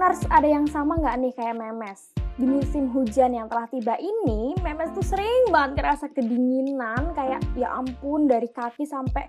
Tribuners, ada yang sama nggak nih kayak memes? Di musim hujan yang telah tiba ini, memes tuh sering banget ngerasa kedinginan, kayak ya ampun dari kaki sampai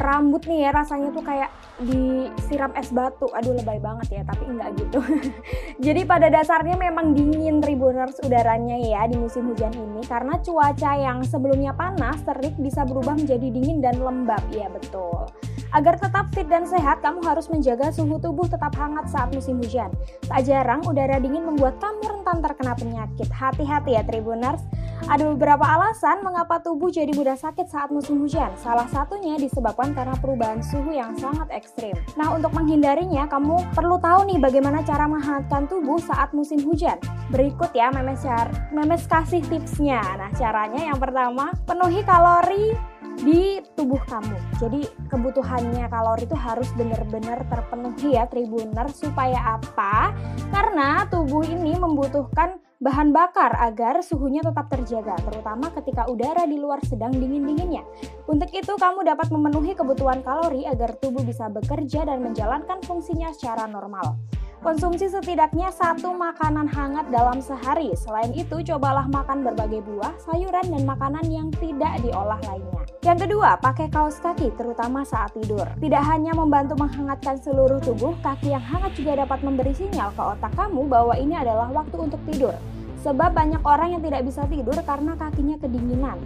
rambut nih ya rasanya tuh kayak disiram es batu. Aduh lebay banget ya, tapi enggak gitu. Jadi pada dasarnya memang dingin Tribuners udaranya ya di musim hujan ini karena cuaca yang sebelumnya panas terik bisa berubah menjadi dingin dan lembab. Ya betul. Agar tetap fit dan sehat, kamu harus menjaga suhu tubuh tetap hangat saat musim hujan. Tak jarang udara dingin membuat kamu rentan terkena penyakit. Hati-hati ya Tribuners. Ada beberapa alasan mengapa tubuh jadi mudah sakit saat musim hujan. Salah satunya disebabkan karena perubahan suhu yang sangat ekstrim. Nah, untuk menghindarinya, kamu perlu tahu nih bagaimana cara menghangatkan tubuh saat musim hujan. Berikut ya memes, memes kasih tipsnya. Nah, caranya yang pertama, penuhi kalori di tubuh kamu. Jadi kebutuhannya kalori itu harus benar-benar terpenuhi ya tribuner supaya apa? Karena tubuh ini membutuhkan bahan bakar agar suhunya tetap terjaga, terutama ketika udara di luar sedang dingin-dinginnya. Untuk itu, kamu dapat memenuhi kebutuhan kalori agar tubuh bisa bekerja dan menjalankan fungsinya secara normal. Konsumsi setidaknya satu makanan hangat dalam sehari. Selain itu, cobalah makan berbagai buah, sayuran, dan makanan yang tidak diolah lainnya. Yang kedua, pakai kaos kaki, terutama saat tidur. Tidak hanya membantu menghangatkan seluruh tubuh, kaki yang hangat juga dapat memberi sinyal ke otak kamu bahwa ini adalah waktu untuk tidur. Sebab banyak orang yang tidak bisa tidur karena kakinya kedinginan.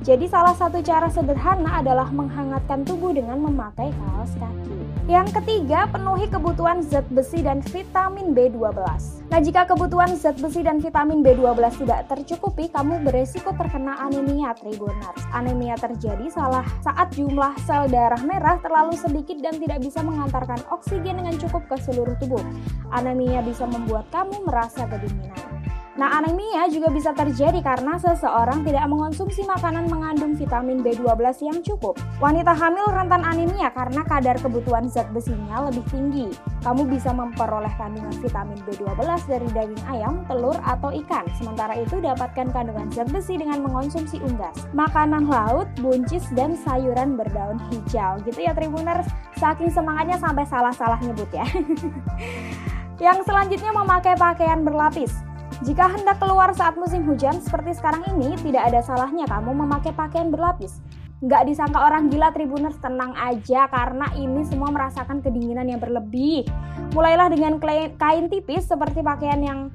Jadi salah satu cara sederhana adalah menghangatkan tubuh dengan memakai kaos kaki. Yang ketiga, penuhi kebutuhan zat besi dan vitamin B12. Nah, jika kebutuhan zat besi dan vitamin B12 tidak tercukupi, kamu beresiko terkena anemia Tribuners. Anemia terjadi salah saat jumlah sel darah merah terlalu sedikit dan tidak bisa mengantarkan oksigen dengan cukup ke seluruh tubuh. Anemia bisa membuat kamu merasa kedinginan. Nah, anemia juga bisa terjadi karena seseorang tidak mengonsumsi makanan mengandung vitamin B12 yang cukup. Wanita hamil rentan anemia karena kadar kebutuhan zat besinya lebih tinggi. Kamu bisa memperoleh kandungan vitamin B12 dari daging ayam, telur, atau ikan. Sementara itu, dapatkan kandungan zat besi dengan mengonsumsi unggas, makanan laut, buncis, dan sayuran berdaun hijau. Gitu ya, Tribuners. Saking semangatnya sampai salah-salah nyebut ya. Yang selanjutnya memakai pakaian berlapis. Jika hendak keluar saat musim hujan seperti sekarang ini, tidak ada salahnya kamu memakai pakaian berlapis. Nggak disangka orang gila Tribuners tenang aja karena ini semua merasakan kedinginan yang berlebih. Mulailah dengan kain tipis seperti pakaian yang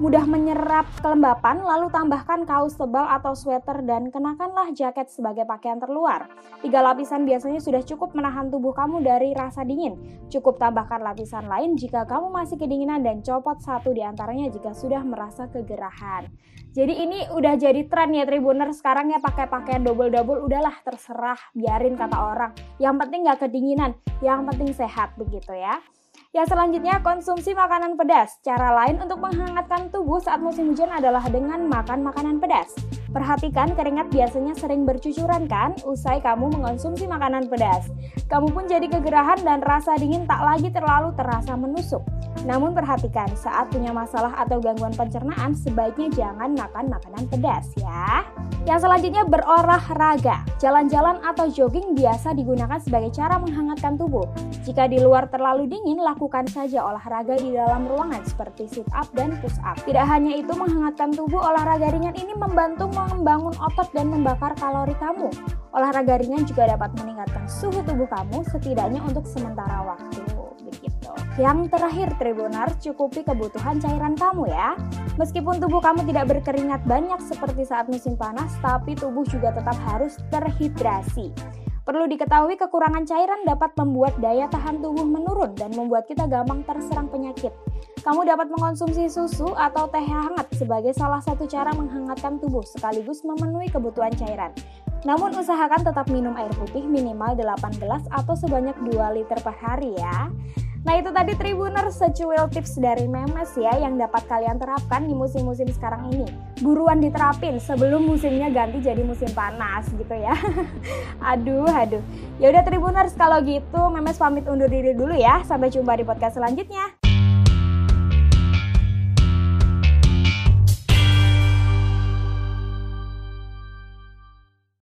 mudah menyerap kelembapan, lalu tambahkan kaos tebal atau sweater dan kenakanlah jaket sebagai pakaian terluar. Tiga lapisan biasanya sudah cukup menahan tubuh kamu dari rasa dingin. Cukup tambahkan lapisan lain jika kamu masih kedinginan dan copot satu di antaranya jika sudah merasa kegerahan. Jadi ini udah jadi tren ya Tribuner sekarang ya pakai pakaian double-double udahlah terserah biarin kata orang. Yang penting nggak kedinginan, yang penting sehat begitu ya. Yang selanjutnya, konsumsi makanan pedas. Cara lain untuk menghangatkan tubuh saat musim hujan adalah dengan makan makanan pedas. Perhatikan keringat biasanya sering bercucuran kan usai kamu mengonsumsi makanan pedas. Kamu pun jadi kegerahan dan rasa dingin tak lagi terlalu terasa menusuk. Namun perhatikan, saat punya masalah atau gangguan pencernaan, sebaiknya jangan makan makanan pedas ya. Yang selanjutnya berolahraga. Jalan-jalan atau jogging biasa digunakan sebagai cara menghangatkan tubuh. Jika di luar terlalu dingin, lakukan saja olahraga di dalam ruangan seperti sit up dan push up. Tidak hanya itu menghangatkan tubuh, olahraga ringan ini membantu membangun otot dan membakar kalori kamu. Olahraga ringan juga dapat meningkatkan suhu tubuh kamu setidaknya untuk sementara waktu. Begitu. Yang terakhir, Tribunar, cukupi kebutuhan cairan kamu ya. Meskipun tubuh kamu tidak berkeringat banyak seperti saat musim panas, tapi tubuh juga tetap harus terhidrasi. Perlu diketahui kekurangan cairan dapat membuat daya tahan tubuh menurun dan membuat kita gampang terserang penyakit. Kamu dapat mengonsumsi susu atau teh hangat sebagai salah satu cara menghangatkan tubuh sekaligus memenuhi kebutuhan cairan. Namun usahakan tetap minum air putih minimal 8 gelas atau sebanyak 2 liter per hari ya. Nah itu tadi Tribuner secuil tips dari Memes ya yang dapat kalian terapkan di musim-musim sekarang ini. Buruan diterapin sebelum musimnya ganti jadi musim panas gitu ya. aduh, aduh. Ya udah Tribuners kalau gitu Memes pamit undur diri dulu ya. Sampai jumpa di podcast selanjutnya.